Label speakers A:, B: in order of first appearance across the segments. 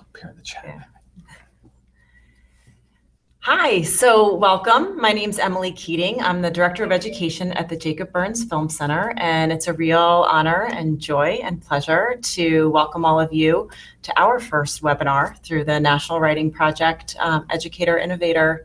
A: Appear in the chat.
B: Yeah. Hi, so welcome. My name's Emily Keating. I'm the Director of Education at the Jacob Burns Film Center, and it's a real honor and joy and pleasure to welcome all of you to our first webinar through the National Writing Project um, Educator Innovator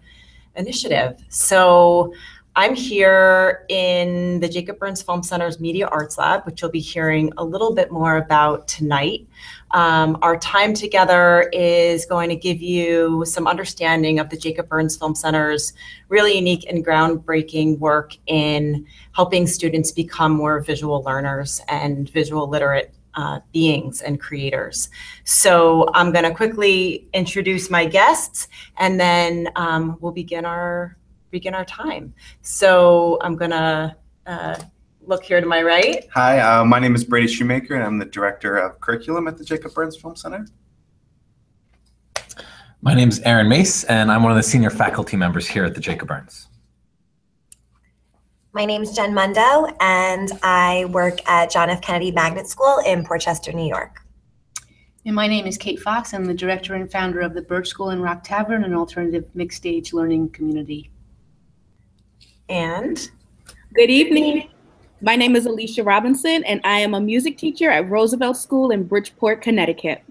B: Initiative. So I'm here in the Jacob Burns Film Center's Media Arts Lab, which you'll be hearing a little bit more about tonight. Um, our time together is going to give you some understanding of the Jacob Burns Film Center's really unique and groundbreaking work in helping students become more visual learners and visual literate uh, beings and creators. So I'm going to quickly introduce my guests and then um, we'll begin our begin our time. So I'm gonna uh, look here to my right.
C: Hi, uh, my name is Brady Shoemaker, and I'm the Director of Curriculum at the Jacob Burns Film Center.
A: My name is Aaron Mace, and I'm one of the senior faculty members here at the Jacob Burns.
D: My name is Jen Mundo, and I work at John F. Kennedy Magnet School in Port Chester, New York.
E: And my name is Kate Fox. I'm the director and founder of the Birch School and Rock Tavern, an alternative mixed stage learning community.
B: And
F: Good evening. My name is Alicia Robinson, and I am a music teacher at Roosevelt School in Bridgeport, Connecticut.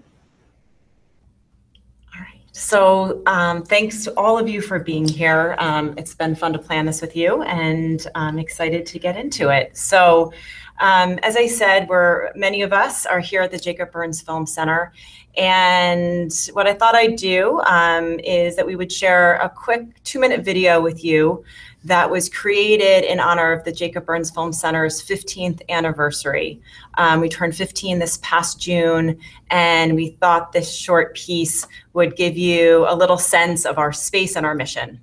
B: all right. So um, thanks to all of you for being here. Um, it's been fun to plan this with you, and I'm excited to get into it. So. Um, as I said, we're many of us are here at the Jacob Burns Film Center, and what I thought I'd do um, is that we would share a quick two-minute video with you that was created in honor of the Jacob Burns Film Center's 15th anniversary. Um, we turned 15 this past June, and we thought this short piece would give you a little sense of our space and our mission.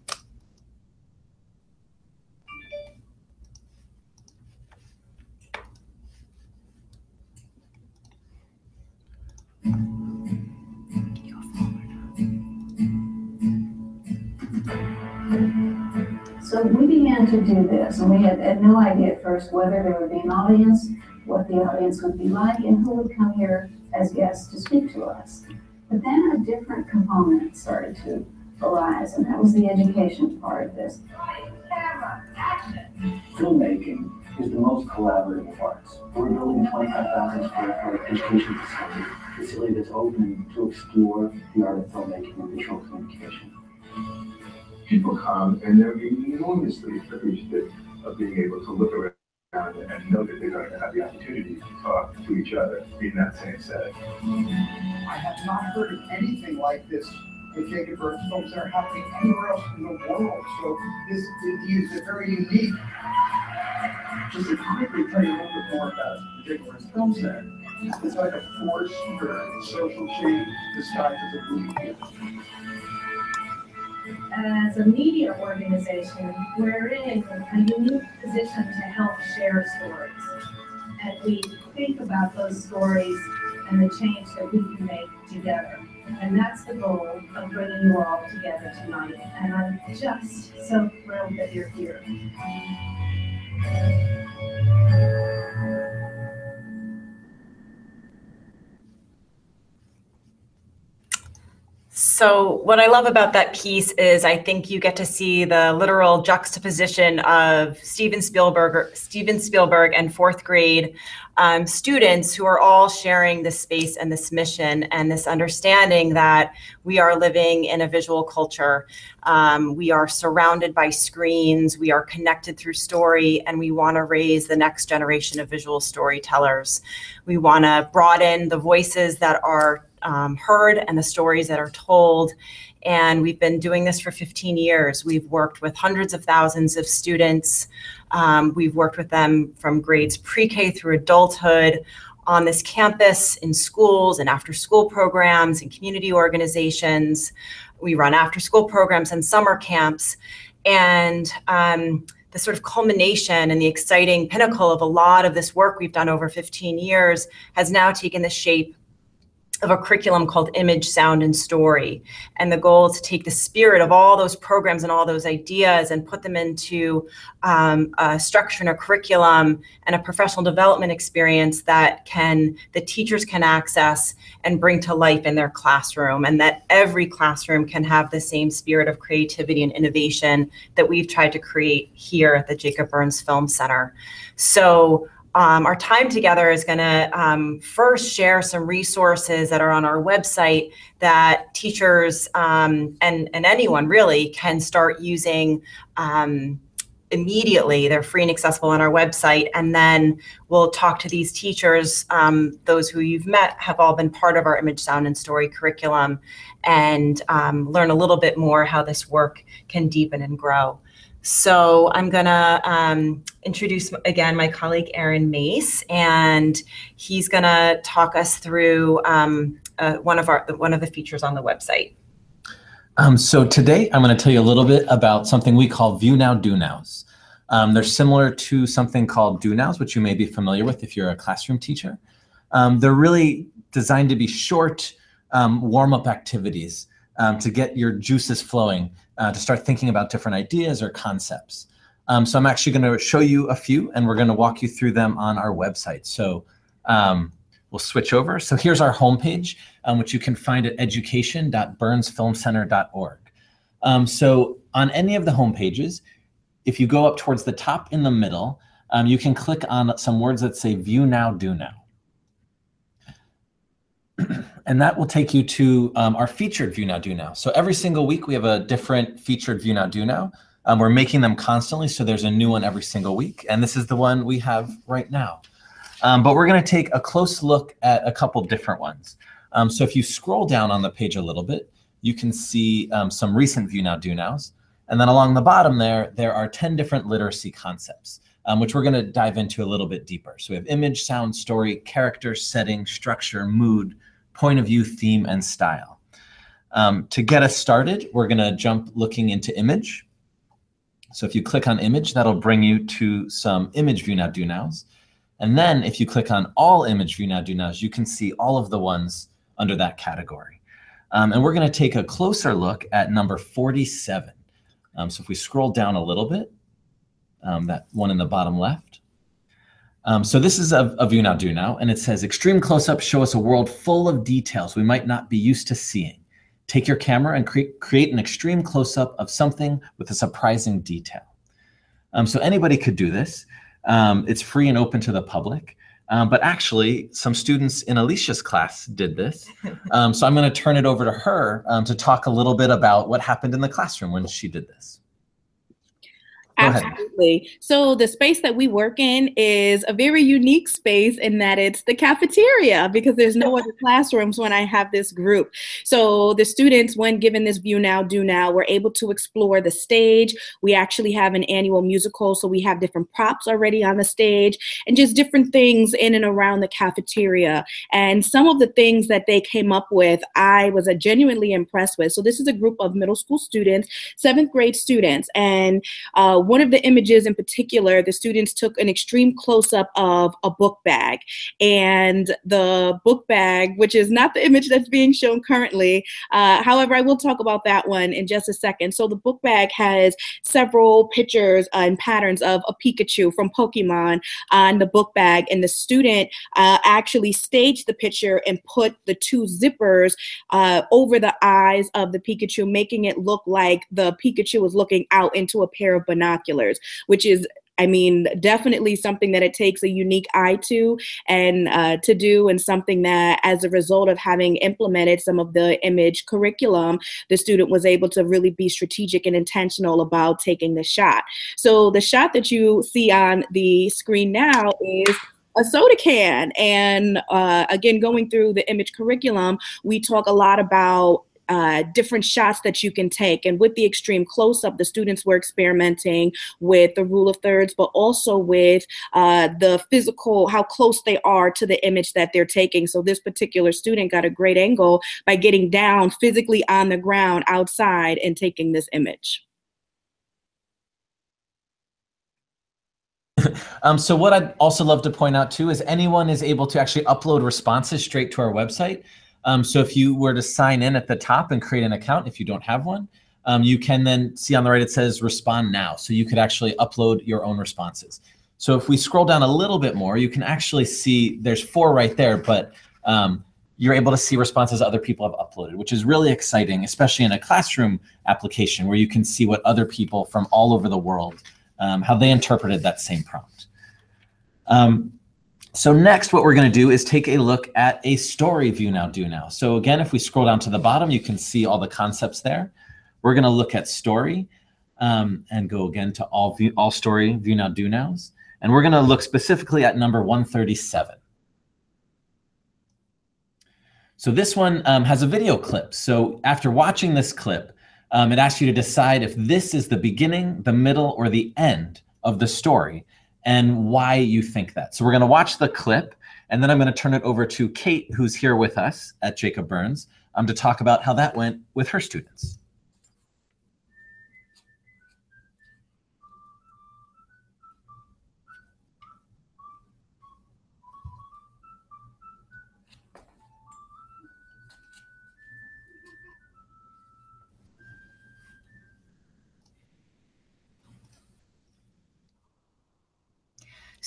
G: So we began to do this, and we had, had no idea at first whether there would be an audience, what the audience would be like, and who would come here as guests to speak to us. But then a different component started to arise, and that was the education part of this.
H: filmmaking is the most collaborative of arts. We're building 25,000 square foot education facility, facility that's open to explore the art of filmmaking and visual communication.
I: People come and they're enormously appreciative of being able to look around and know that they're going to have the opportunity to talk to each other in that same setting.
J: I have not heard of anything like this with Jacob Burns Film Center happening anywhere else in the world. So this is is very unique. Just to quickly tell you a little bit more about the Jacob Burns Film Center. It's like a force for social change disguised as a movie. Uh,
K: as a media organization, we're in a unique position to help share stories. And we think about those stories and the change that we can make together. And that's the goal of bringing you all together tonight. And I'm just so thrilled that you're here.
B: So, what I love about that piece is I think you get to see the literal juxtaposition of Steven Spielberg, Steven Spielberg, and fourth grade um, students who are all sharing this space and this mission and this understanding that we are living in a visual culture. Um, we are surrounded by screens. We are connected through story, and we want to raise the next generation of visual storytellers. We want to broaden the voices that are um, heard and the stories that are told. And we've been doing this for 15 years. We've worked with hundreds of thousands of students. Um, we've worked with them from grades pre K through adulthood on this campus, in schools and after school programs and community organizations. We run after school programs and summer camps. And um, the sort of culmination and the exciting pinnacle of a lot of this work we've done over 15 years has now taken the shape of a curriculum called Image, Sound, and Story. And the goal is to take the spirit of all those programs and all those ideas and put them into um, a structure and a curriculum and a professional development experience that can the teachers can access and bring to life in their classroom and that every classroom can have the same spirit of creativity and innovation that we've tried to create here at the Jacob Burns Film Center. So um, our time together is going to um, first share some resources that are on our website that teachers um, and, and anyone really can start using um, immediately. They're free and accessible on our website. And then we'll talk to these teachers. Um, those who you've met have all been part of our image, sound, and story curriculum and um, learn a little bit more how this work can deepen and grow. So I'm going to um, introduce again my colleague Aaron Mace, and he's going to talk us through um, uh, one of our one of the features on the website.
A: Um, so today I'm going to tell you a little bit about something we call View Now Do Nows. Um, they're similar to something called Do Nows, which you may be familiar with if you're a classroom teacher. Um, they're really designed to be short um, warm up activities to get your juices flowing uh, to start thinking about different ideas or concepts. Um, so I'm actually going to show you a few and we're going to walk you through them on our website. So um, we'll switch over. So here's our homepage, um, which you can find at education.burnsfilmcenter.org. Um, so on any of the homepages, if you go up towards the top in the middle, um, you can click on some words that say view now, do now. And that will take you to um, our featured View Now Do Now. So every single week we have a different featured View Now Do Now. Um, we're making them constantly, so there's a new one every single week, and this is the one we have right now. Um, but we're going to take a close look at a couple different ones. Um, so if you scroll down on the page a little bit, you can see um, some recent View Now Do Nows. And then along the bottom there, there are 10 different literacy concepts, um, which we're going to dive into a little bit deeper. So we have image, sound, story, character, setting, structure, mood, point of view, theme, and style. Um, to get us started, we're going to jump looking into image. So if you click on image, that'll bring you to some image view now do nows. And then if you click on all image view now do nows, you can see all of the ones under that category. Um, and we're going to take a closer look at number 47. Um, so if we scroll down a little bit, um, that one in the bottom left, um, so this is a, a view now do now, and it says extreme close-up show us a world full of details we might not be used to seeing. Take your camera and cre create an extreme close-up of something with a surprising detail. Um, so anybody could do this. Um, it's free and open to the public. Um, but actually, some students in Alicia's class did this. Um, so I'm going to turn it over to her um, to talk a little bit about what happened in the classroom when she did this.
F: Absolutely. So the space that we work in is a very unique space in that it's the cafeteria because there's no other classrooms when I have this group. So the students, when given this view now, do now, we're able to explore the stage. We actually have an annual musical, so we have different props already on the stage and just different things in and around the cafeteria. And some of the things that they came up with, I was uh, genuinely impressed with. So this is a group of middle school students, seventh grade students, and uh, one of the images in particular, the students took an extreme close up of a book bag. And the book bag, which is not the image that's being shown currently, uh, however, I will talk about that one in just a second. So the book bag has several pictures and patterns of a Pikachu from Pokemon on the book bag. And the student uh, actually staged the picture and put the two zippers uh, over the eyes of the Pikachu, making it look like the Pikachu was looking out into a pair of binoculars binoculars, which is I mean, definitely something that it takes a unique eye to and uh, to do, and something that, as a result of having implemented some of the image curriculum, the student was able to really be strategic and intentional about taking the shot. So, the shot that you see on the screen now is a soda can. And uh, again, going through the image curriculum, we talk a lot about uh, different shots that you can take. And with the extreme close up, the students were experimenting with the rule of thirds, but also with uh, the physical, how close they are to the image that they're taking. So this particular student got a great angle by getting down physically on the ground outside and taking this image.
A: um, so what I'd also love to point out too is anyone is able to actually upload responses straight to our website. Um, so if you were to sign in at the top and create an account, if you don't have one, um, you can then see on the right it says respond now. So you could actually upload your own responses. So if we scroll down a little bit more, you can actually see there's four right there, but um, you're able to see responses other people have uploaded, which is really exciting, especially in a classroom application where you can see what other people from all over the world, um, how they interpreted that same prompt. Um, so next, what we're going to do is take a look at a story view now, do now. So again, if we scroll down to the bottom, you can see all the concepts there. We're going to look at story um, and go again to all view, all story view now, do nows. And we're going to look specifically at number 137. So this one um, has a video clip. So after watching this clip, um, it asks you to decide if this is the beginning, the middle, or the end of the story and why you think that. So we're going to watch the clip and then I'm going to turn it over to Kate, who's here with us at Jacob Burns, um, to talk about how that went with her students.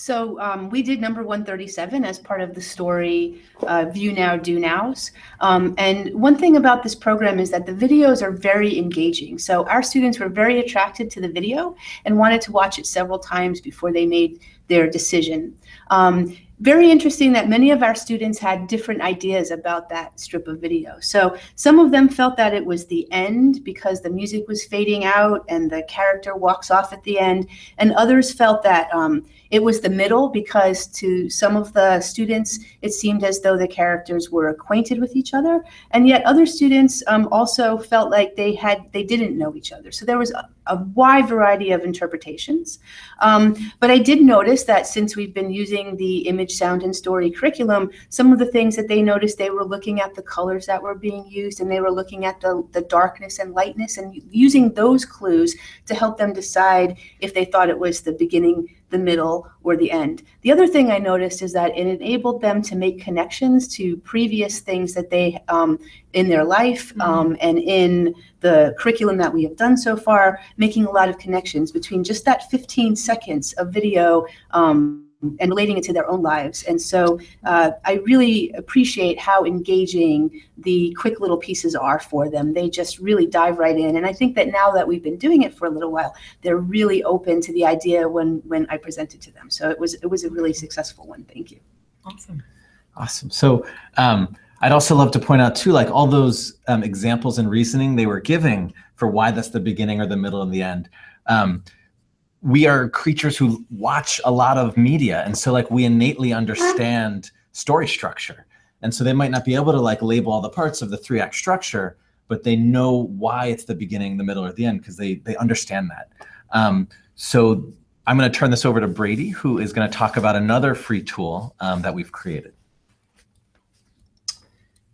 E: So um, we did number 137 as part of the story uh, View Now, Do Nows. Um, and one thing about this program is that the videos are very engaging. So our students were very attracted to the video and wanted to watch it several times before they made their decision. Um, very interesting that many of our students had different ideas about that strip of video. So some of them felt that it was the end because the music was fading out and the character walks off at the end. And others felt that um, it was the middle because to some of the students, it seemed as though the characters were acquainted with each other. And yet other students um, also felt like they had they didn't know each other. So there was a, wide variety of interpretations. Um, but I did notice that since we've been using the image, sound, and story curriculum, some of the things that they noticed, they were looking at the colors that were being used and they were looking at the, the darkness and lightness and using those clues to help them decide if they thought it was the beginning the middle, or the end. The other thing I noticed is that it enabled them to make connections to previous things that they um, in their life
B: Mm-hmm.
E: um, and in the curriculum that we have done so far, making a lot of connections between just that 15 seconds of video. Um, and relating it to their own lives. And so uh, I really appreciate how engaging the quick little pieces are for them. They just really dive right in. And I think that now that we've been doing it for a little while, they're really open to the idea when when I presented to them. So it was it was a really successful one. Thank you.
B: Awesome.
A: Awesome. So um, I'd also love to point out too, like all those um, examples and reasoning they were giving for why that's the beginning or the middle and the end. Um, we are creatures who watch a lot of media, and so like we innately understand story structure, and so they might not be able to like label all the parts of the three act structure, but they know why it's the beginning, the middle, or the end because they they understand that. Um, so I'm going to turn this over to Brady, who is going to talk about another free tool um, that we've created.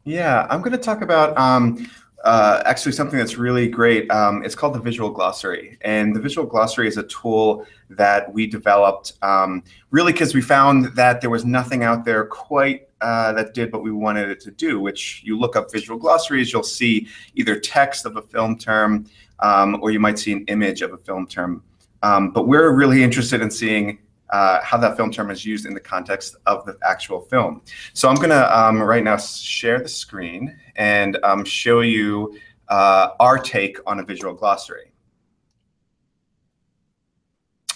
C: Yeah, I'm going to talk about um, uh, actually something that's really great. Um, it's called the Visual Glossary. And the Visual Glossary is a tool that we developed um, really because we found that there was nothing out there quite uh, that did what we wanted it to do, which you look up visual glossaries, you'll see either text of a film term um, or you might see an image of a film term. Um, but we're really interested in seeing uh, how that film term is used in the context of the actual film. So I'm gonna um, right now share the screen and um, show you uh, our take on a visual glossary.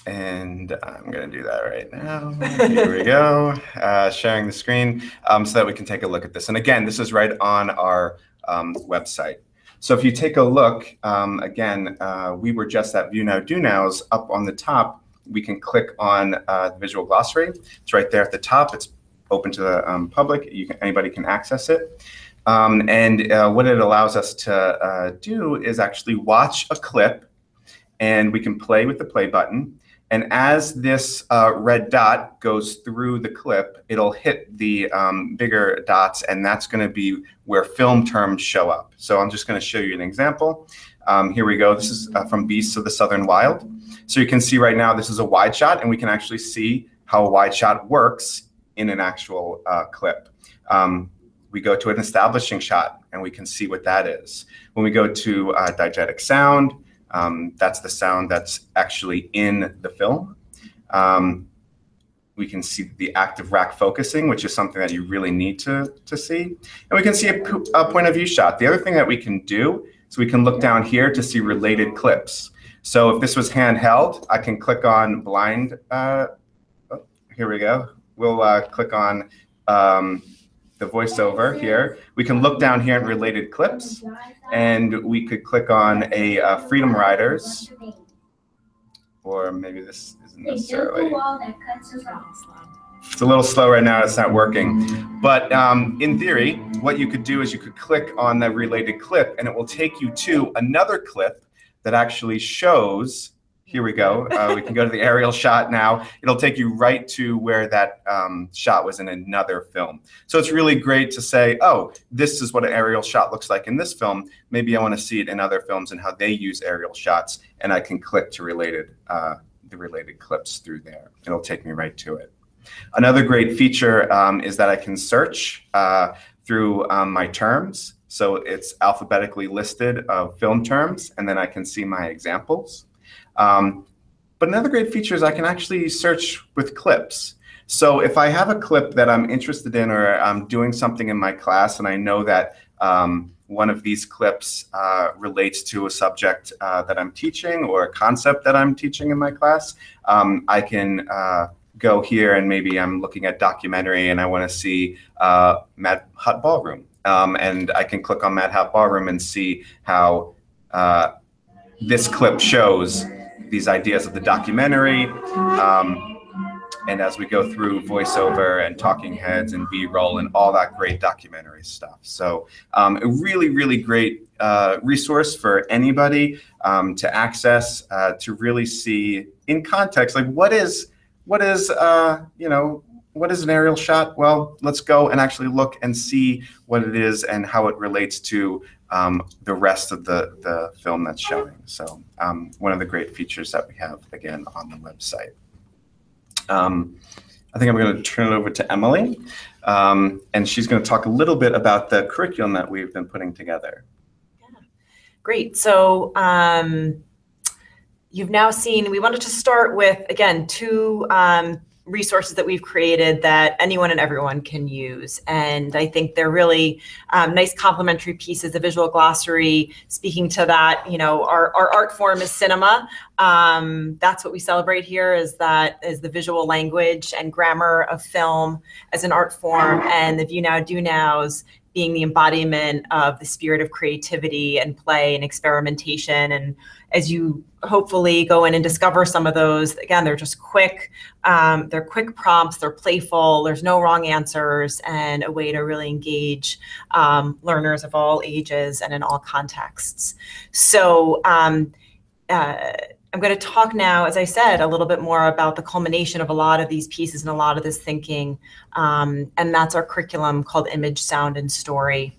C: And I'm gonna do that right now. Here we go, uh, sharing the screen um, so that we can take a look at this. And again, this is right on our um, website. So if you take a look, um, again, uh, we were just at View Now Do Nows up on the top. We can click on uh, the visual glossary. It's right there at the top. It's open to the um, public. Can, anybody can access it. Um, and uh, what it allows us to uh, do is actually watch a clip and we can play with the play button. And as this uh, red dot goes through the clip, it'll hit the um, bigger dots, and that's going to be where film terms show up. So I'm just going to show you an example. Um, here we go. This is uh, from Beasts of the Southern Wild. So you can see right now this is a wide shot, and we can actually see how a wide shot works in an actual uh, clip. Um, we go to an establishing shot and we can see what that is. When we go to uh, diegetic sound, um, that's the sound that's actually in the film. Um, we can see the active rack focusing, which is something that you really need to, to see. And we can see a, a point of view shot. The other thing that we can do is we can look down here to see related clips. So if this was handheld, I can click on blind. Uh, oh, here we go. We'll uh, click on um, the voiceover here. We can look down here in related clips, and we could click on a uh, Freedom Riders, or maybe this isn't necessarily. It's a little slow right now. It's not working. But um, in theory, what you could do is you could click on the related clip, and it will take you to another clip that actually shows here we go. Uh, we can go to the aerial shot now. It'll take you right to where that um, shot was in another film. So it's really great to say, oh, this is what an aerial shot looks like in this film. Maybe I want to see it in other films and how they use aerial shots, and I can click to related uh, the related clips through there. It'll take me right to it. Another great feature um, is that I can search uh, through um, my terms. So it's alphabetically listed of film terms, and then I can see my examples. Um, but another great feature is I can actually search with clips. So if I have a clip that I'm interested in or I'm doing something in my class and I know that um, one of these clips uh, relates to a subject uh, that I'm teaching or a concept that I'm teaching in my class, um, I can uh, go here and maybe I'm looking at documentary and I want to see uh, Mad Hot Ballroom. Um, and I can click on Mad Hot Ballroom and see how uh, this clip shows these ideas of the documentary. Um, and as we go through voiceover and talking heads and b-roll and all that great documentary stuff so um, a really really great uh, resource for anybody um, to access uh, to really see in context like what is what is uh, you know what is an aerial shot well let's go and actually look and see what it is and how it relates to um, the rest of the, the film that's showing. So um, one of the great features that we have, again, on the website. Um, I think I'm going to turn it over to Emily, um, and she's going to talk a little bit about the curriculum that we've been putting together.
B: Yeah. Great. So um, you've now seen, we wanted to start with, again, two um, resources that we've created that anyone and everyone can use. And I think they're really um, nice complementary pieces. The visual glossary speaking to that, you know, our, our art form is cinema. Um, that's what we celebrate here is that is the visual language and grammar of film as an art form and the view now do nows being the embodiment of the spirit of creativity and play and experimentation. And as you hopefully go in and discover some of those, again, they're just quick, um, they're quick prompts, they're playful, there's no wrong answers, and a way to really engage um, learners of all ages and in all contexts. So, um, uh, I'm going to talk now, as I said, a little bit more about the culmination of a lot of these pieces and a lot of this thinking. Um, and that's our curriculum called Image, Sound, and Story.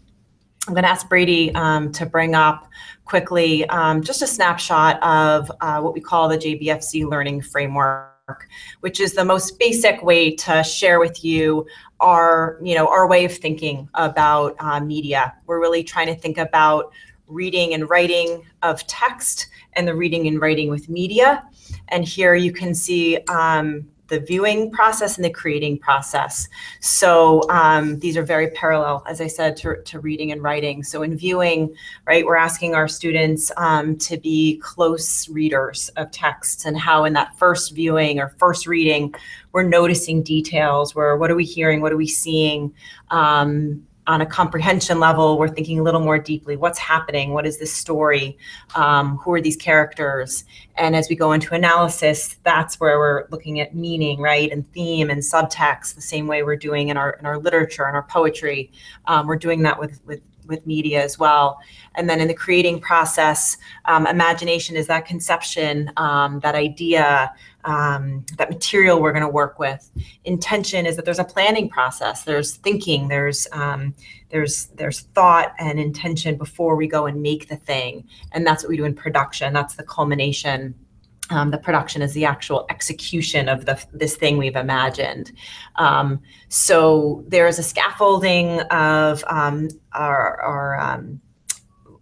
B: I'm going to ask Brady um, to bring up quickly um, just a snapshot of uh, what we call the JBFC Learning Framework, which is the most basic way to share with you our, you know, our way of thinking about uh, media. We're really trying to think about reading and writing of text and the reading and writing with media. And here you can see um, the viewing process and the creating process. So um, these are very parallel, as I said, to, to, reading and writing. So in viewing, right, we're asking our students um, to be close readers of texts and how in that first viewing or first reading, we're noticing details where what are we hearing, what are we seeing, um, on a comprehension level, we're thinking a little more deeply. What's happening? What is this story? Um, who are these characters? And as we go into analysis, that's where we're looking at meaning, right, and theme and subtext, the same way we're doing in our in our literature and our poetry. Um, we're doing that with with with media as well. And then in the creating process, um, imagination is that conception, um, that idea, um, that material we're going to work with. Intention is that there's a planning process. There's thinking. There's um, there's there's thought and intention before we go and make the thing. And that's what we do in production. That's the culmination Um, the production is the actual execution of the, this thing we've imagined. Um, so there's a scaffolding of um, our, our,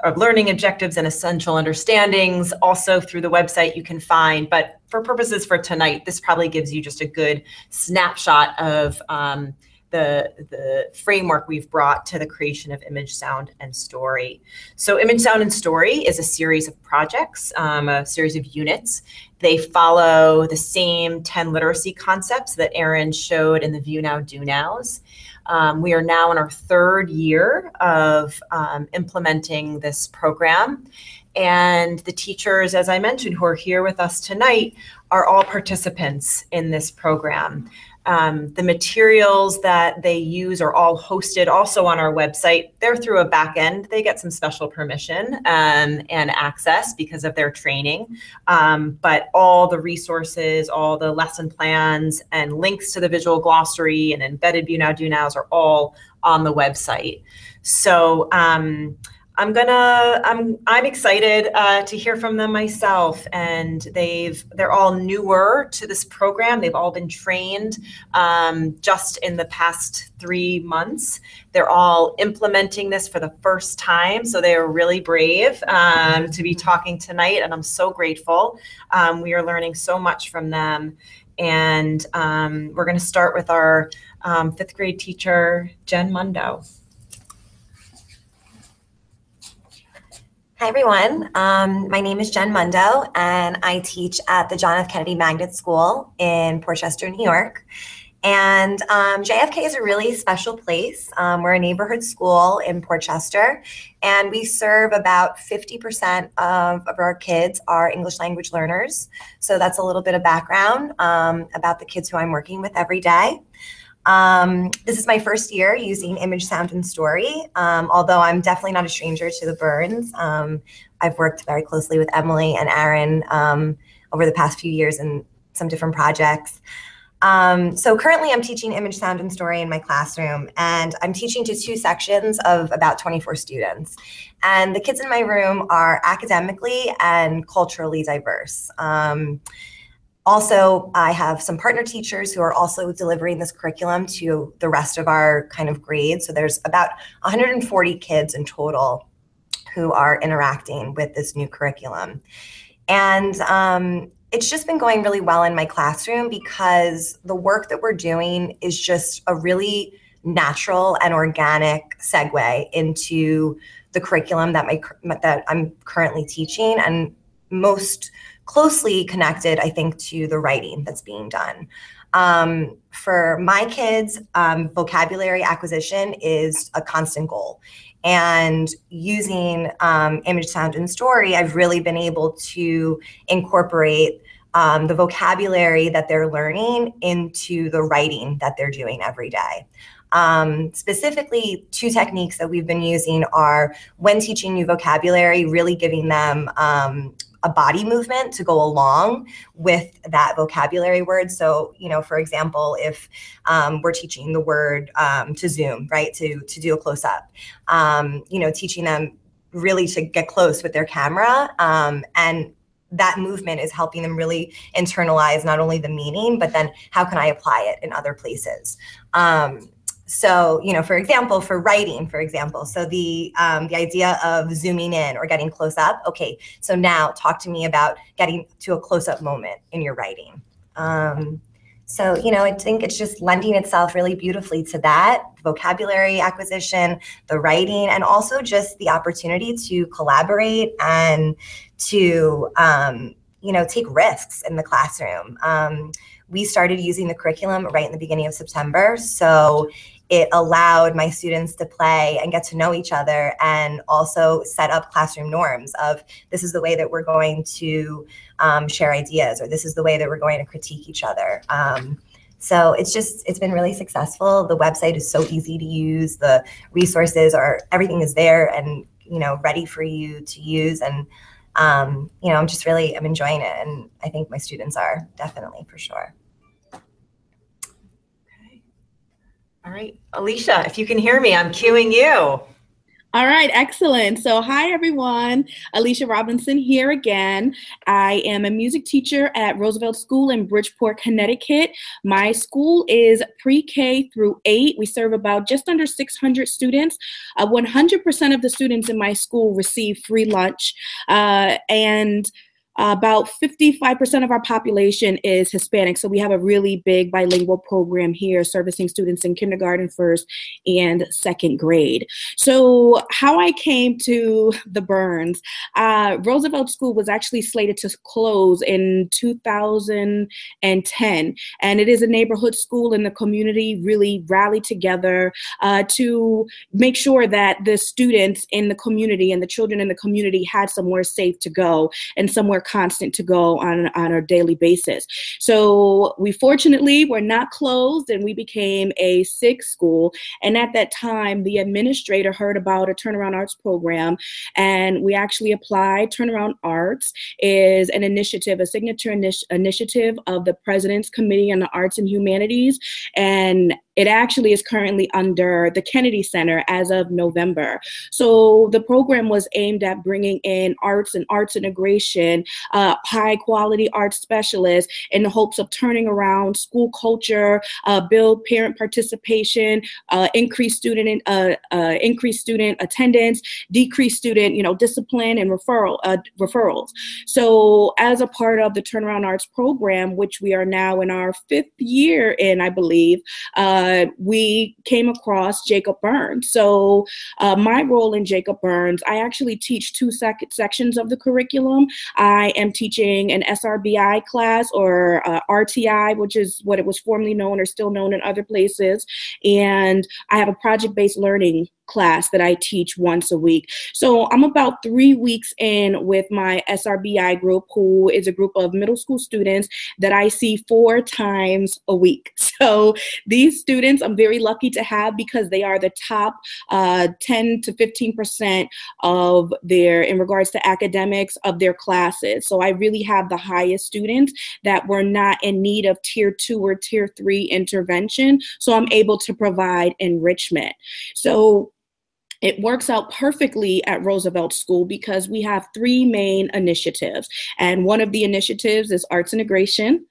B: our learning objectives and essential understandings. Also through the website you can find, but for purposes for tonight, this probably gives you just a good snapshot of um, the, the framework we've brought to the creation of image, sound, and story. So image, sound, and story is a series of projects, um, a series of units. They follow the same 10 literacy concepts that Aaron showed in the View Now, Do Nows. Um, we are now in our third year of um, implementing this program. And the teachers, as I mentioned, who are here with us tonight, are all participants in this program. Um, the materials that they use are all hosted also on our website. They're through a back end. They get some special permission um, and access because of their training. Um, but all the resources, all the lesson plans, and links to the visual glossary and embedded View Now Do Nows are all on the website. So um, I'm gonna I'm I'm excited uh, to hear from them myself, and they've they're all newer to this program. They've all been trained um, just in the past three months. They're all implementing this for the first time, so they are really brave um, to be talking tonight, and I'm so grateful. Um, we are learning so much from them, and um, we're going to start with our um, fifth grade teacher, Jen Mundo.
D: Hi, everyone. Um, my name is Jen Mundo, and I teach at the John F. Kennedy Magnet School in Port Chester, New York. And um, JFK is a really special place. Um, we're a neighborhood school in Port Chester, and we serve about 50% of, of our kids are English language learners. So that's a little bit of background um, about the kids who I'm working with every day. Um, this is my first year using image, sound, and story, um, although I'm definitely not a stranger to the Burns. Um, I've worked very closely with Emily and Aaron um, over the past few years in some different projects. Um, so currently I'm teaching image, sound, and story in my classroom, and I'm teaching to two sections of about 24 students. And the kids in my room are academically and culturally diverse. Also, I have some partner teachers who are also delivering this curriculum to the rest of our kind of grades. So there's about 140 kids in total who are interacting with this new curriculum. And um, it's just been going really well in my classroom because the work that we're doing is just a really natural and organic segue into the curriculum that my that I'm currently teaching and most closely connected, I think, to the writing that's being done. Um, for my kids, um, vocabulary acquisition is a constant goal. And using um, image, sound, and story, I've really been able to incorporate um, the vocabulary that they're learning into the writing that they're doing every day. Um, specifically, two techniques that we've been using are when teaching new vocabulary, really giving them um, a body movement to go along with that vocabulary word. So, you know, for example, if um, we're teaching the word um, to zoom, right, to to do a close up, um, you know, teaching them really to get close with their camera um, and that movement is helping them really internalize not only the meaning but then how can i apply it in other places um, so you know for example for writing for example so the um, the idea of zooming in or getting close up okay so now talk to me about getting to a close up moment in your writing. Um, so you know i think it's just lending itself really beautifully to that vocabulary acquisition the writing and also just the opportunity to collaborate and to um, you know take risks in the classroom. Um, we started using the curriculum right in the beginning of september so it allowed my students to play and get to know each other and also set up classroom norms of this is the way that we're going to um, share ideas or this is the way that we're going to critique each other. Um, so it's just it's been really successful. The website is so easy to use. The resources are everything is there and you know ready for you to use. And um, you know i'm just really i'm enjoying it. And i think my students are definitely for sure
B: All right, Alicia, if you can hear me, I'm cueing you.
F: All right, excellent. So, hi everyone. Alicia Robinson here again. I am a music teacher at Roosevelt School in Bridgeport, Connecticut. My school is pre K through 8. We serve about just under 600 students. Uh, 100% of the students in my school receive free lunch. Uh, and about 55% of our population is Hispanic, so we have a really big bilingual program here servicing students in kindergarten, first, and second grade. So, how I came to the Burns, uh, Roosevelt School was actually slated to close in 2010, and it is a neighborhood school, and the community really rallied together uh, to make sure that the students in the community and the children in the community had somewhere safe to go and somewhere constant to go on, on a daily basis. So we fortunately were not closed and we became a SIG school. And at that time, the administrator heard about a turnaround arts program and we actually applied. Turnaround Arts is an initiative, a signature initi- initiative of the President's Committee on the Arts and Humanities. And it actually is currently under the Kennedy Center as of November. So the program was aimed at bringing in arts and arts integration, uh, high quality arts specialists in the hopes of turning around school culture, uh, build parent participation, uh, increase student uh, uh, increase student attendance, decrease student you know discipline and referral uh, referrals. So as a part of the Turnaround Arts program, which we are now in our fifth year in, I believe. Uh, we came across Jacob Burns. So, uh, my role in Jacob Burns, I actually teach two sec- sections of the curriculum. I am teaching an SRBI class or uh, RTI, which is what it was formerly known or still known in other places. And I have a project based learning class that I teach once a week. So I'm about three weeks in with my SRBI group, who is a group of middle school students that I see four times a week. So these students I'm very lucky to have because they are the top uh, 10 to 15% of their, in regards to academics, of their classes. So I really have the highest students that were not in need of tier two or tier three intervention. So I'm able to provide enrichment. So it works out perfectly at Roosevelt School because we have three main initiatives. And one of the initiatives is arts integration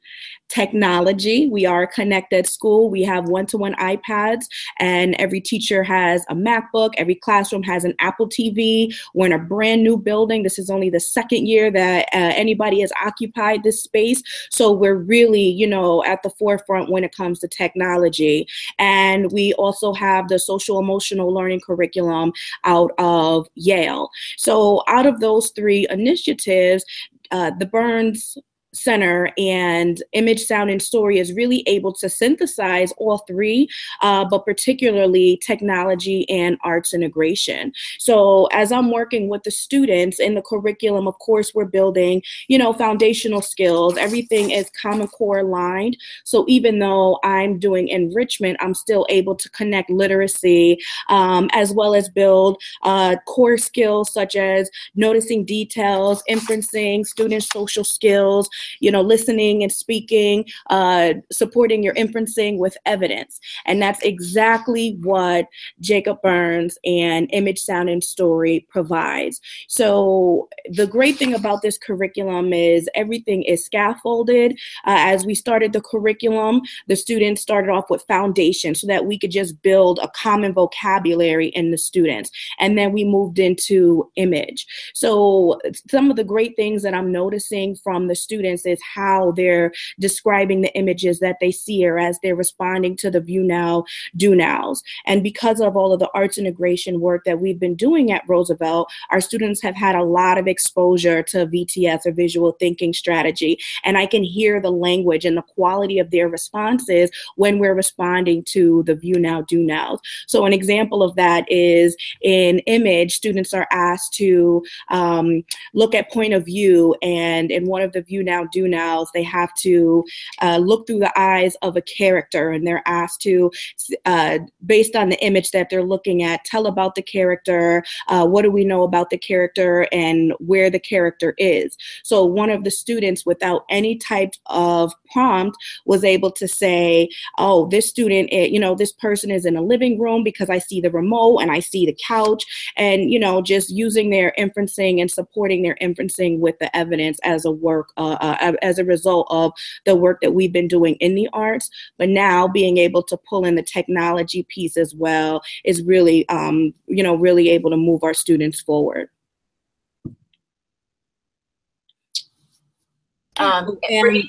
F: technology. We are a connected school. We have one to one iPads, and every teacher has a MacBook. Every classroom has an Apple TV. We're in a brand new building. This is only the second year that uh, anybody has occupied this space. So we're really, you know, at the forefront when it comes to technology. And we also have the social emotional learning curriculum out of Yale. So out of those three initiatives, uh, the Burns Center and Image, Sound, and Story is really able to synthesize all three, uh, but particularly technology and arts integration. So as I'm working with the students in the curriculum, of course, we're building, you know, foundational skills. Everything is Common Core aligned. So even though I'm doing enrichment, I'm still able to connect literacy um, as well as build uh, core skills such as noticing details, inferencing, student social skills, you know, listening and speaking, uh, supporting your inferencing with evidence. And that's exactly what Jacob Burns and Image, Sound, and Story provides. So the great thing about this curriculum is everything is scaffolded. Uh, as we started the curriculum, the students started off with foundation so that we could just build a common vocabulary in the students. And then we moved into image. So some of the great things that I'm noticing from the students is how they're describing the images that they see or as they're responding to the view now, do nows. And because of all of the arts integration work that we've been doing at Roosevelt, our students have had a lot of exposure to VTS or visual thinking strategy. And I can hear the language and the quality of their responses when we're responding to the view now, do nows. So an example of that is in image, students are asked to um, look at point of view and in one of the view now Do now Do Nows, they have to uh, look through the eyes of a character and they're asked to, uh, based on the image that they're looking at, tell about the character, uh, what do we know about the character, and where the character is. So one of the students, without any type of prompt, was able to say, oh, this student, eh, you know, this person is in a living room because I see the remote and I see the couch, and, you know, just using their inferencing and supporting their inferencing with the evidence as a work, uh, uh, as a result of the work that we've been doing in the arts. But now being able to pull in the technology piece as well is really, um, you know, really able to move our students forward.
B: Um, and,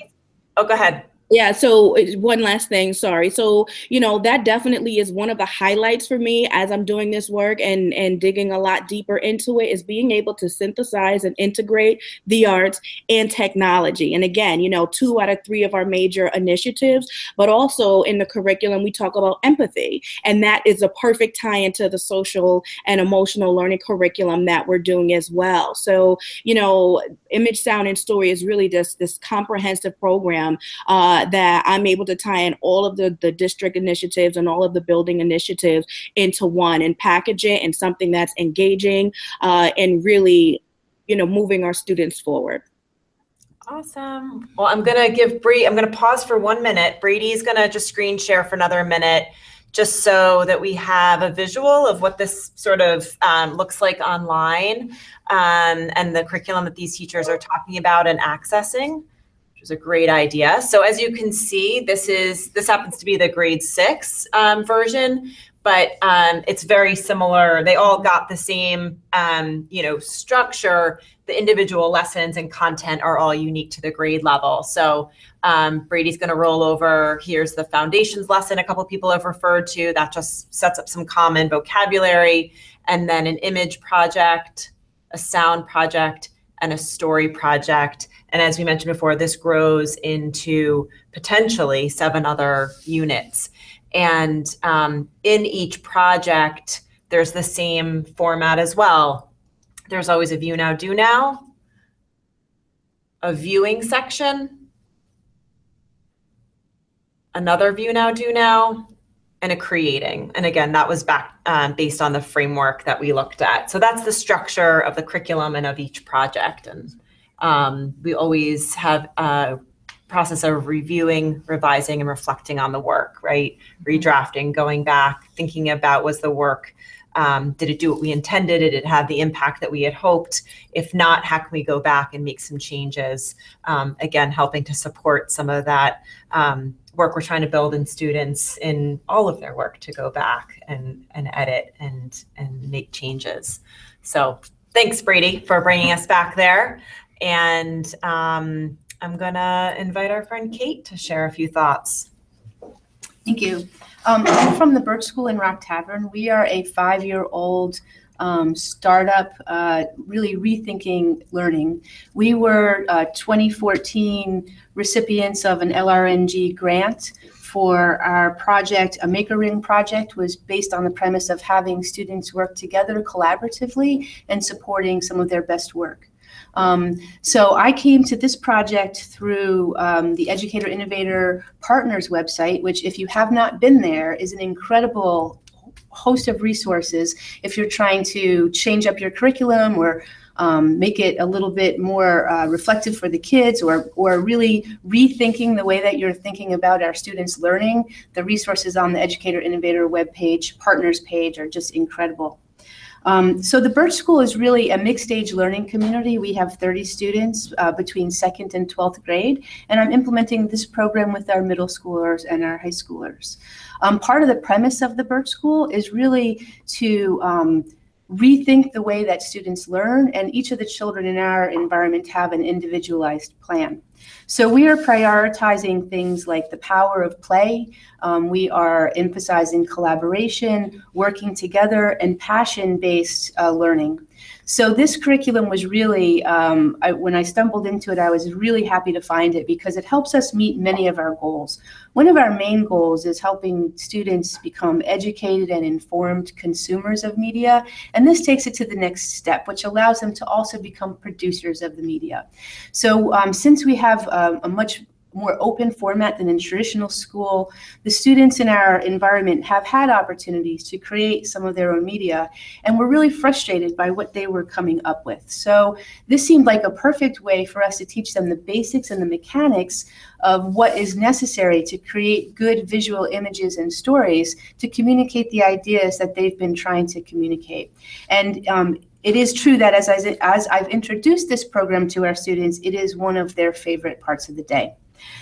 B: oh, go ahead.
F: Yeah, so one last thing, sorry. So, you know, that definitely is one of the highlights for me as I'm doing this work and and digging a lot deeper into it is being able to synthesize and integrate the arts and technology. And again, you know, two out of three of our major initiatives, but also in the curriculum we talk about empathy, and that is a perfect tie into the social and emotional learning curriculum that we're doing as well. So, you know, image, sound, and story is really just this comprehensive program. Uh, uh, that I'm able to tie in all of the, the district initiatives and all of the building initiatives into one and package it in something that's engaging uh, and really, you know, moving our students forward.
B: Awesome. Well, I'm going to give Bree, I'm going to pause for one minute. Brady's going to just screen share for another minute just so that we have a visual of what this sort of um, looks like online um, and the curriculum that these teachers are talking about and accessing is a great idea. So as you can see, this is this happens to be the grade six um, version, but um, it's very similar. They all got the same, um, you know, structure. The individual lessons and content are all unique to the grade level. So um, Brady's going to roll over. Here's the foundations lesson. A couple people have referred to that. Just sets up some common vocabulary, and then an image project, a sound project, and a story project. And as we mentioned before, this grows into potentially seven other units. And um, in each project, there's the same format as well. There's always a view now, do now, a viewing section, another view now, do now, and a creating. And again, that was back um, based on the framework that we looked at. So that's the structure of the curriculum and of each project. And um, we always have a process of reviewing, revising, and reflecting on the work, right? Redrafting, going back, thinking about was the work, um, did it do what we intended? Did it have the impact that we had hoped? If not, how can we go back and make some changes? Um, again, helping to support some of that um, work we're trying to build in students in all of their work to go back and, and edit and, and make changes. So thanks, Brady, for bringing us back there. And um, I'm going to invite our friend Kate to share a few thoughts.
E: Thank you. Um, I'm from the Birch School in Rock Tavern. We are a five year old um, startup, uh, really rethinking learning. We were uh, 2014 recipients of an LRNG grant for our project, a Maker Ring project, was based on the premise of having students work together collaboratively and supporting some of their best work. Um, so I came to this project through um, the Educator Innovator Partners website, which, if you have not been there, is an incredible host of resources if you're trying to change up your curriculum or um, make it a little bit more uh, reflective for the kids or, or really rethinking the way that you're thinking about our students learning. The resources on the Educator Innovator webpage, partners page are just incredible. Um, so the Birch School is really a mixed age learning community. We have 30 students uh, between second and 12th grade, and I'm implementing this program with our middle schoolers and our high schoolers. Um, part of the premise of the Birch School is really to um, rethink the way that students learn, and each of the children in our environment have an individualized plan. So we are prioritizing things like the power of play. Um, we are emphasizing collaboration, working together, and passion based uh, learning. So this curriculum was really, um, I, when I stumbled into it, I was really happy to find it because it helps us meet many of our goals. One of our main goals is helping students become educated and informed consumers of media, and this takes it to the next step, which allows them to also become producers of the media. So um, since we have um, a much more open format than in traditional school. The students in our environment have had opportunities to create some of their own media and were really frustrated by what they were coming up with. So this seemed like a perfect way for us to teach them the basics and the mechanics of what is necessary to create good visual images and stories to communicate the ideas that they've been trying to communicate. And um, it is true that as, I, as I've introduced this program to our students, it is one of their favorite parts of the day.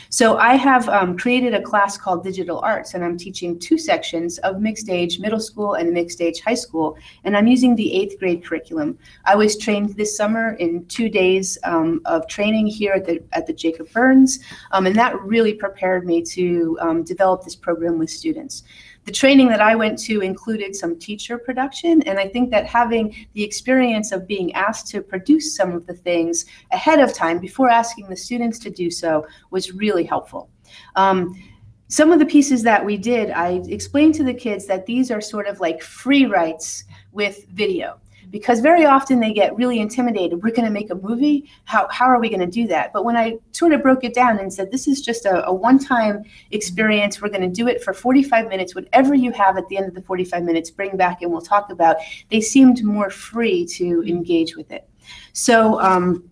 E: So I have um, created a class called Digital Arts, and I'm teaching two sections of mixed age middle school and mixed age high school, and I'm using the eighth grade curriculum. I was trained this summer in two days um, of training here at the at the Jacob Burns, um, and that really prepared me to um, develop this program with students the training that I went to included some teacher production, and I think that having the experience of being asked to produce some of the things ahead of time before asking the students to do so was really helpful. Um, some of the pieces that we did, I explained to the kids that these are sort of like free writes with video because very often they get really intimidated. We're going to make a movie. How, how are we going to do that? But when I sort of broke it down and said, this is just a, a one time experience, we're going to do it for 45 minutes. Whatever you have at the end of the 45 minutes, bring back and we'll talk about. They seemed more free to engage with it. So, um,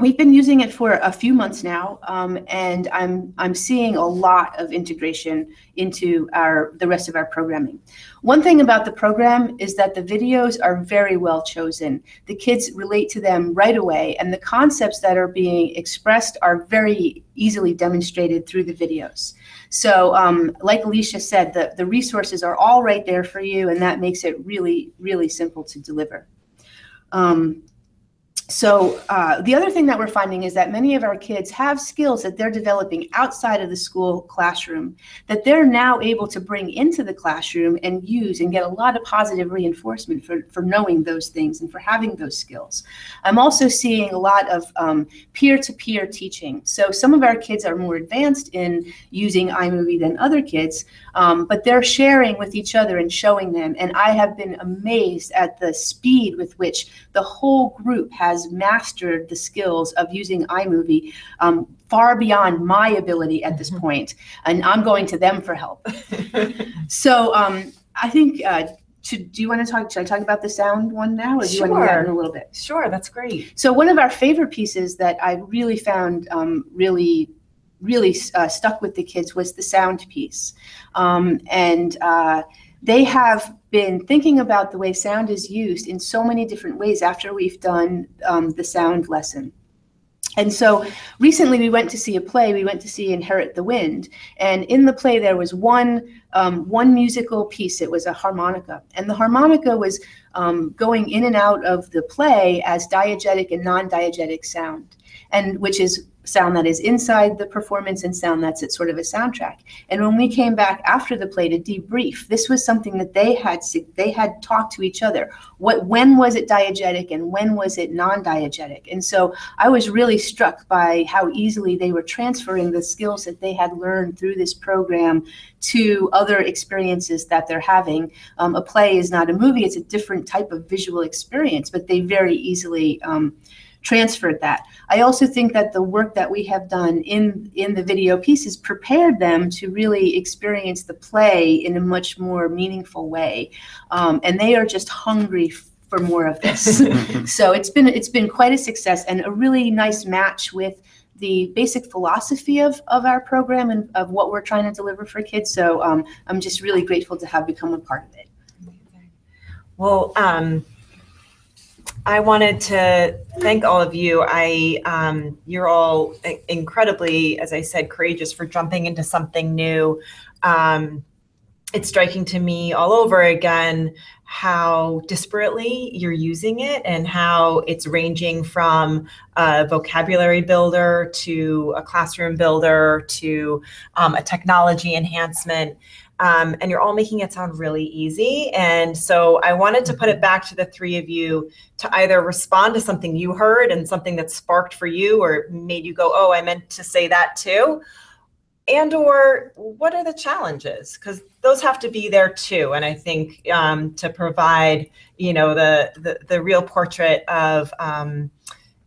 E: We've been using it for a few months now, um, and I'm I'm seeing a lot of integration into our the rest of our programming. One thing about the program is that the videos are very well chosen. The kids relate to them right away, and the concepts that are being expressed are very easily demonstrated through the videos. So, um, like Alicia said, the the resources are all right there for you, and that makes it really really simple to deliver. Um, so uh, the other thing that we're finding is that many of our kids have skills that they're developing outside of the school classroom that they're now able to bring into the classroom and use and get a lot of positive reinforcement for, for knowing those things and for having those skills. I'm also seeing a lot of um, peer-to-peer teaching. So some of our kids are more advanced in using iMovie than other kids, um, but they're sharing with each other and showing them. And I have been amazed at the speed with which the whole group has has mastered the skills of using iMovie um, far beyond my ability at this mm-hmm. point, and I'm going to them for help. so um, I think. Uh, to, do you want to talk? Should I talk about the sound one now, or do
B: sure.
E: you want to in a little bit?
B: Sure, that's great.
E: So one of our favorite pieces that I really found um, really really uh, stuck with the kids was the sound piece, um, and uh, they have been thinking about the way sound is used in so many different ways after we've done um, the sound lesson. And so recently we went to see a play. We went to see Inherit the Wind, and in the play there was one um, one musical piece. It was a harmonica, and the harmonica was um, going in and out of the play as diegetic and non-diegetic sound, and which is sound that is inside the performance and sound that's at sort of a soundtrack. And when we came back after the play to debrief, this was something that they had they had talked to each other. What when was it diegetic and when was it non-diegetic? And so I was really struck by how easily they were transferring the skills that they had learned through this program to other experiences that they're having. Um, a play is not a movie; it's a different type of visual experience, but they very easily um, transferred that. I also think that the work that we have done in in the video pieces prepared them to really experience the play in a much more meaningful way, um, and they are just hungry for more of this. so it's been it's been quite a success and a really nice match with the basic philosophy of, of our program and of what we're trying to deliver for kids. So um, I'm just really grateful to have become a part of it.
B: Well, um, I wanted to thank all of you. I um, you're all incredibly, as I said, courageous for jumping into something new. Um, it's striking to me all over again how disparately you're using it and how it's ranging from a vocabulary builder to a classroom builder to um, a technology enhancement. Um, and you're all making it sound really easy. And so I wanted to put it back to the three of you to either respond to something you heard and something that sparked for you or made you go, oh, I meant to say that too. And or what are the challenges? Because those have to be there too. And I think um, to provide, you know, the, the, the real portrait of, um,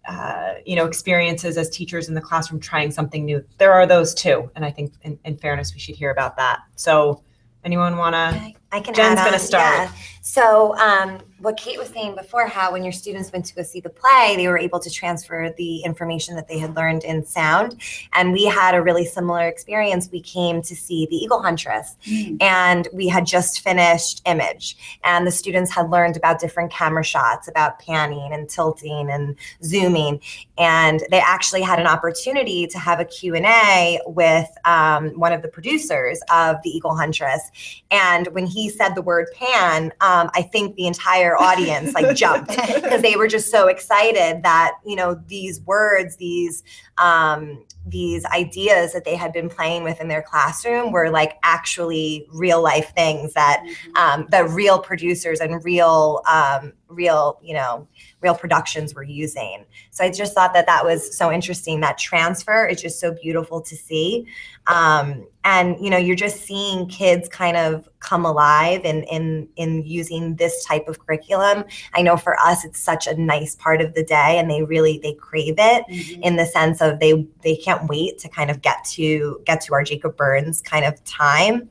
B: uh, you know, experiences as teachers in the classroom trying something new. There are those too. And I think in, in fairness, we should hear about that. So anyone want to?
D: I can
B: Jen's gonna start.
D: yeah. So, um, what Kate was saying before, how when your students went to go see the play, they were able to transfer the information that they had learned in sound. And we had a really similar experience. We came to see the Eagle Huntress, and we had just finished Image, and the students had learned about different camera shots, about panning and tilting and zooming, and they actually had an opportunity to have a Q and A with um, one of the producers of the Eagle Huntress, and when he said the word pan, um, I think the entire audience like jumped because they were just so excited that you know these words, these um, these ideas that they had been playing with in their classroom were like actually real life things that um, that real producers and real um, real you know real productions were using. So I just thought that that was so interesting. That transfer is just so beautiful to see. Um, and you know, you're just seeing kids kind of come alive in in in using this type of curriculum. I know for us, it's such a nice part of the day, and they really they crave it in the sense of they they can't wait to kind of get to get to our Jacob Burns kind of time.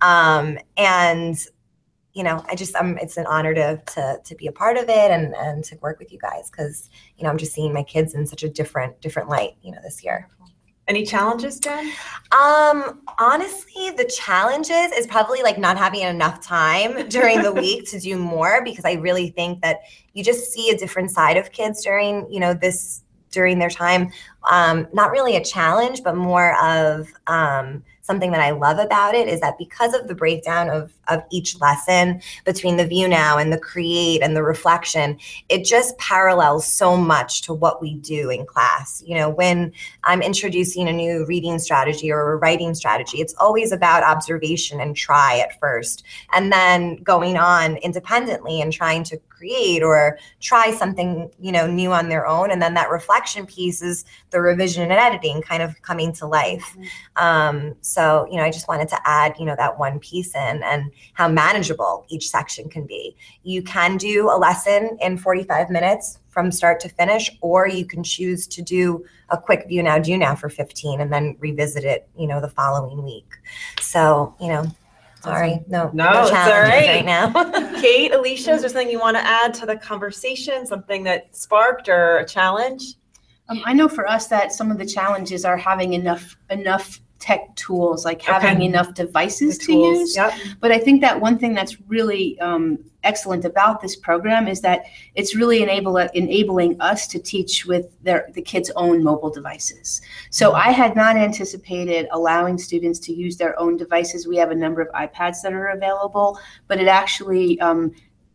D: Um, and you know, I just um it's an honor to to to be a part of it and and to work with you guys because you know I'm just seeing my kids in such a different different light, you know, this year.
B: Any challenges, Jen?
D: Um, honestly, the challenges is probably like not having enough time during the week to do more because I really think that you just see a different side of kids during, you know, this during their time. Um, not really a challenge, but more of um, something that I love about it is that because of the breakdown of of each lesson between the view now and the create and the reflection, it just parallels so much to what we do in class. You know, when I'm introducing a new reading strategy or a writing strategy, it's always about observation and try at first, and then going on independently and trying to create or try something you know new on their own. And then that reflection piece is the revision and editing kind of coming to life. Um, so you know i just wanted to add you know that one piece in and how manageable each section can be. You can do a lesson in 45 minutes from start to finish or you can choose to do a quick view now do now for 15 and then revisit it you know the following week. So you know sorry no
B: No, it's all
D: challenges
B: right.
D: right now
B: Kate, Alicia, is there something you want to add to the conversation? Something that sparked or a challenge?
E: Um, I know for us that some of the challenges are having enough enough tech tools, like having
B: Okay.
E: enough devices
B: The
E: to
B: tools,
E: use.
B: Yep.
E: But I think that one thing that's really um, excellent about this program is that it's really enable, enabling us to teach with their the kids' own mobile devices. So I had not anticipated allowing students to use their own devices. We have a number of iPads that are available, but it actually um,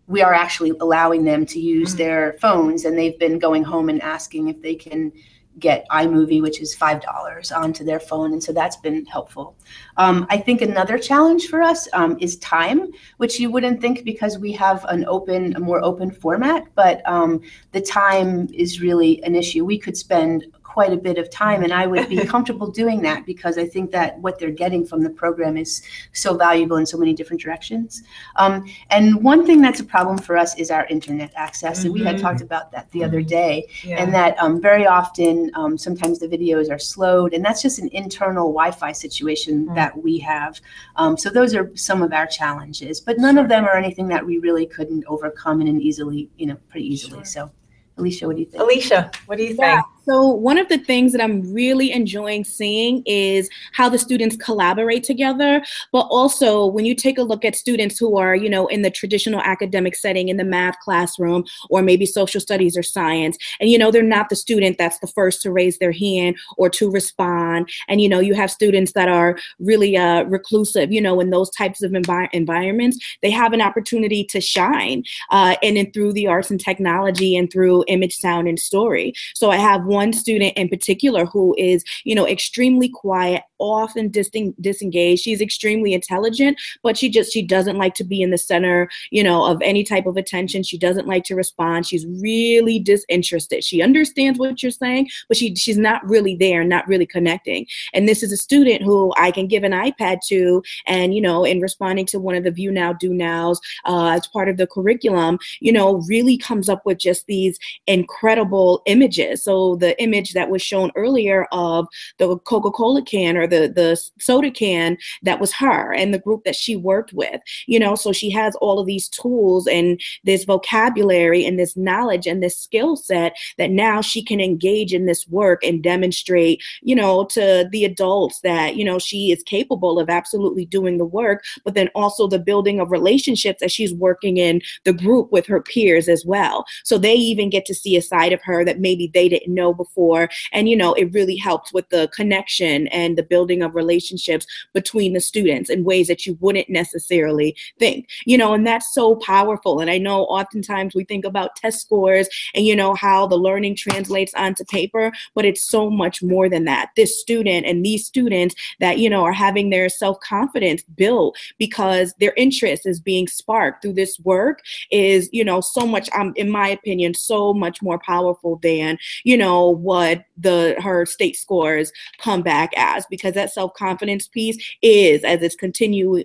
E: we are actually allowing them to use
B: Mhm.
E: their phones, and they've been going home and asking if they can get iMovie, which is five dollars, onto their phone, and so that's been helpful. Um, I think another challenge for us um, is time, which you wouldn't think because we have an open, a more open format, but um, the time is really an issue. We could spend quite a bit of time, and I would be comfortable doing that because I think that what they're getting from the program is so valuable in so many different directions. Um, and one thing that's a problem for us is our internet access, and we had
B: Mhm.
E: talked about that the other day
B: Yeah.
E: and that um, very often um, sometimes the videos are slowed and that's just an internal wi-fi situation
B: Mm.
E: that we have um, so those are some of our challenges but none of them are anything that we really couldn't overcome in an easily you know pretty easily
B: Sure.
E: so alicia what do you think
B: Alicia, what do you
F: Yeah. So one of the things that I'm really enjoying seeing is how the students collaborate together, but also when you take a look at students who are, you know, in the traditional academic setting in the math classroom or maybe social studies or science, and you know they're not the student that's the first to raise their hand or to respond, and you know you have students that are really uh, reclusive, you know, in those types of envi- environments, they have an opportunity to shine, uh, and then through the arts and technology and through image, sound, and story. So I have one student in particular who is, you know, extremely quiet, often dis- disengaged. She's extremely intelligent, but she just she doesn't like to be in the center, you know, of any type of attention. She doesn't like to respond. She's really disinterested. She understands what you're saying, but she she's not really there, not really connecting. And this is a student who I can give an iPad to, and you know, in responding to one of the View Now Do Nows uh, as part of the curriculum, you know, really comes up with just these incredible images. So the image that was shown earlier of the Coca-Cola can or the the soda can that was her and the group that she worked with. You know, so she has all of these tools and this vocabulary and this knowledge and this skill set that now she can engage in this work and demonstrate, you know, to the adults that, you know, she is capable of absolutely doing the work, but then also the building of relationships as she's working in the group with her peers as well. So they even get to see a side of her that maybe they didn't know before. And, you know, it really helps with the connection and the building of relationships between the students in ways that you wouldn't necessarily think, you know, and that's so powerful. And I know oftentimes we think about test scores and, you know, how the learning translates onto paper, but it's so much more than that. This student and these students that, you know, are having their self confidence built because their interest is being sparked through this work is, you know, so much, um, in my opinion, so much more powerful than, you know, what the her state scores come back as because that self-confidence piece is as it's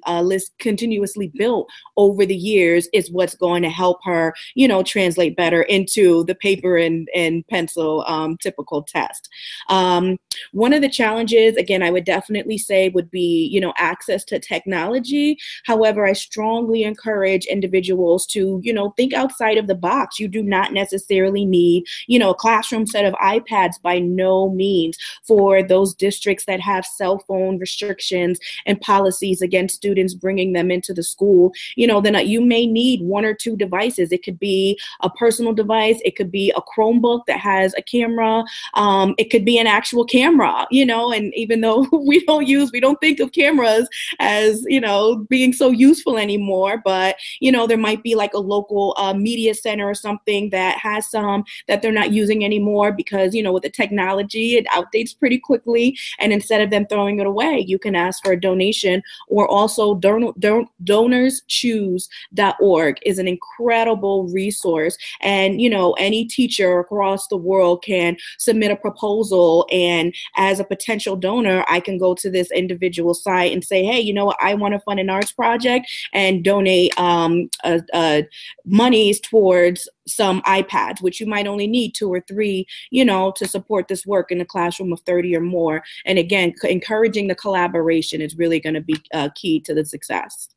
F: uh, continuously built over the years is what's going to help her you know translate better into the paper and, and pencil um, typical test. Um, one of the challenges again i would definitely say would be you know access to technology. However i strongly encourage individuals to you know think outside of the box. You do not necessarily need you know a classroom set of ipads by no means for those districts that have cell phone restrictions and policies against students bringing them into the school, you know, then uh, you may need one or two devices. It could be a personal device, it could be a Chromebook that has a camera, um, it could be an actual camera, you know, and even though we don't use, we don't think of cameras as, you know, being so useful anymore, but, you know, there might be like a local uh, media center or something that has some that they're not using anymore because, you know, with the technology, it outdates pretty quickly. And instead of them throwing it away, you can ask for a donation or also don- don- donorschoose.org is an incredible resource. And, you know, any teacher across the world can submit a proposal. And as a potential donor, I can go to this individual site and say, hey, you know what, I want to fund an arts project and donate um, monies towards some iPads, which you might only need two or three, you know, to support this work in a classroom of 30 or more. And again, c- encouraging the collaboration is really going to be uh, key to the success.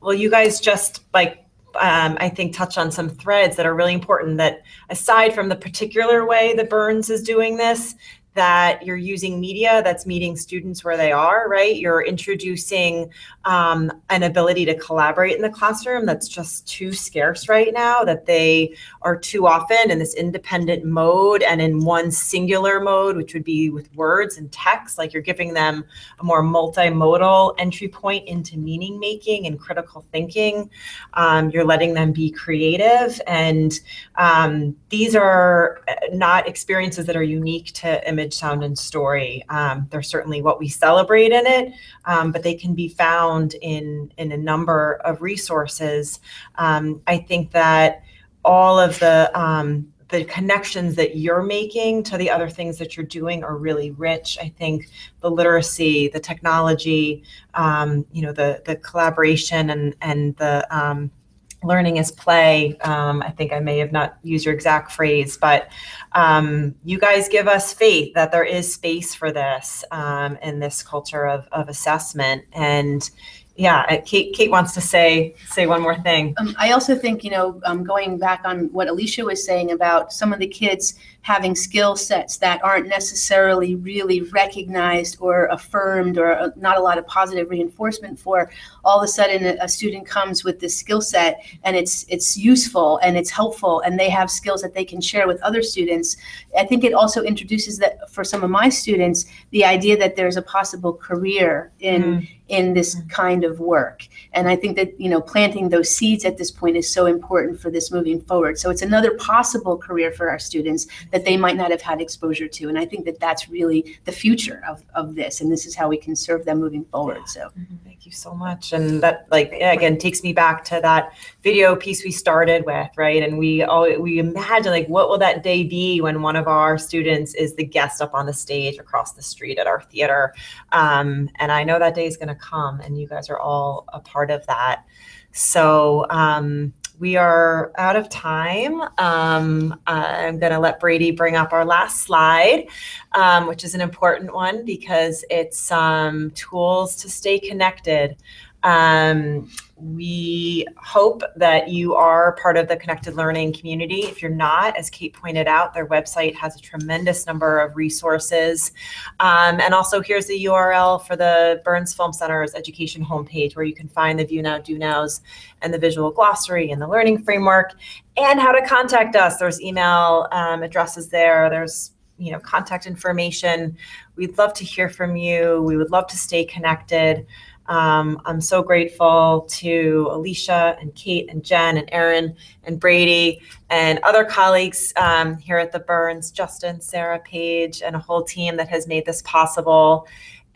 B: Well, you guys just like um, I think touch on some threads that are really important. That aside from the particular way that Burns is doing this, that you're using media that's meeting students where they are, right? You're introducing um, an ability to collaborate in the classroom that's just too scarce right now, that they are too often in this independent mode and in one singular mode, which would be with words and text. Like you're giving them a more multimodal entry point into meaning making and critical thinking. Um, you're letting them be creative. And um, these are uh, not experiences that are unique to image, sound, and story. Um, they're certainly what we celebrate in it, um, but they can be found in, in a number of resources. Um, I think that all of the um, the connections that you're making to the other things that you're doing are really rich. I think the literacy, the technology, um, you know, the the collaboration and and the um, learning is play. Um, I think I may have not used your exact phrase, but um, you guys give us faith that there is space for this um, in this culture of, of assessment. And yeah, uh, Kate, Kate wants to say say one more thing.
E: Um, I also think, you know, um, going back on what Alicia was saying about some of the kids having skill sets that aren't necessarily really recognized or affirmed or uh, not a lot of positive reinforcement for all of a sudden a, a student comes with this skill set and it's it's useful and it's helpful and they have skills that they can share with other students i think it also introduces that for some of my students the idea that there's a possible career in
B: Mm.
E: In this kind of work. And I think that, you know, planting those seeds at this point is so important for this moving forward. So it's another possible career for our students that they might not have had exposure to. And I think that that's really the future of, of this. And this is how we can serve them moving forward. So
B: Thank you so much. And that like again takes me back to that video piece we started with, right? And we all we imagine like what will that day be when one of our students is the guest up on the stage across the street at our theater. Um, and I know that day is going to come, and you guys are all a part of that. So um, we are out of time. Um, I'm going to let Brady bring up our last slide, um, which is an important one because it's um, tools to stay connected. Um, we hope that you are part of the connected learning community. If you're not, as Kate pointed out, their website has a tremendous number of resources. Um, and also, here's the URL for the Burns Film Center's education homepage where you can find the View Now, Do Nows and the visual glossary and the learning framework and how to contact us. There's email um, addresses there. There's you know contact information. We'd love to hear from you. We would love to stay connected. Um, I'm so grateful to Alicia and Kate and Jen and Aaron and Brady and other colleagues um, here at the Burns, Justin, Sarah, Paige, and a whole team that has made this possible.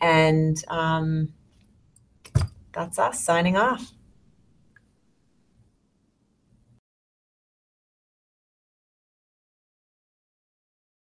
B: And um, that's us signing off.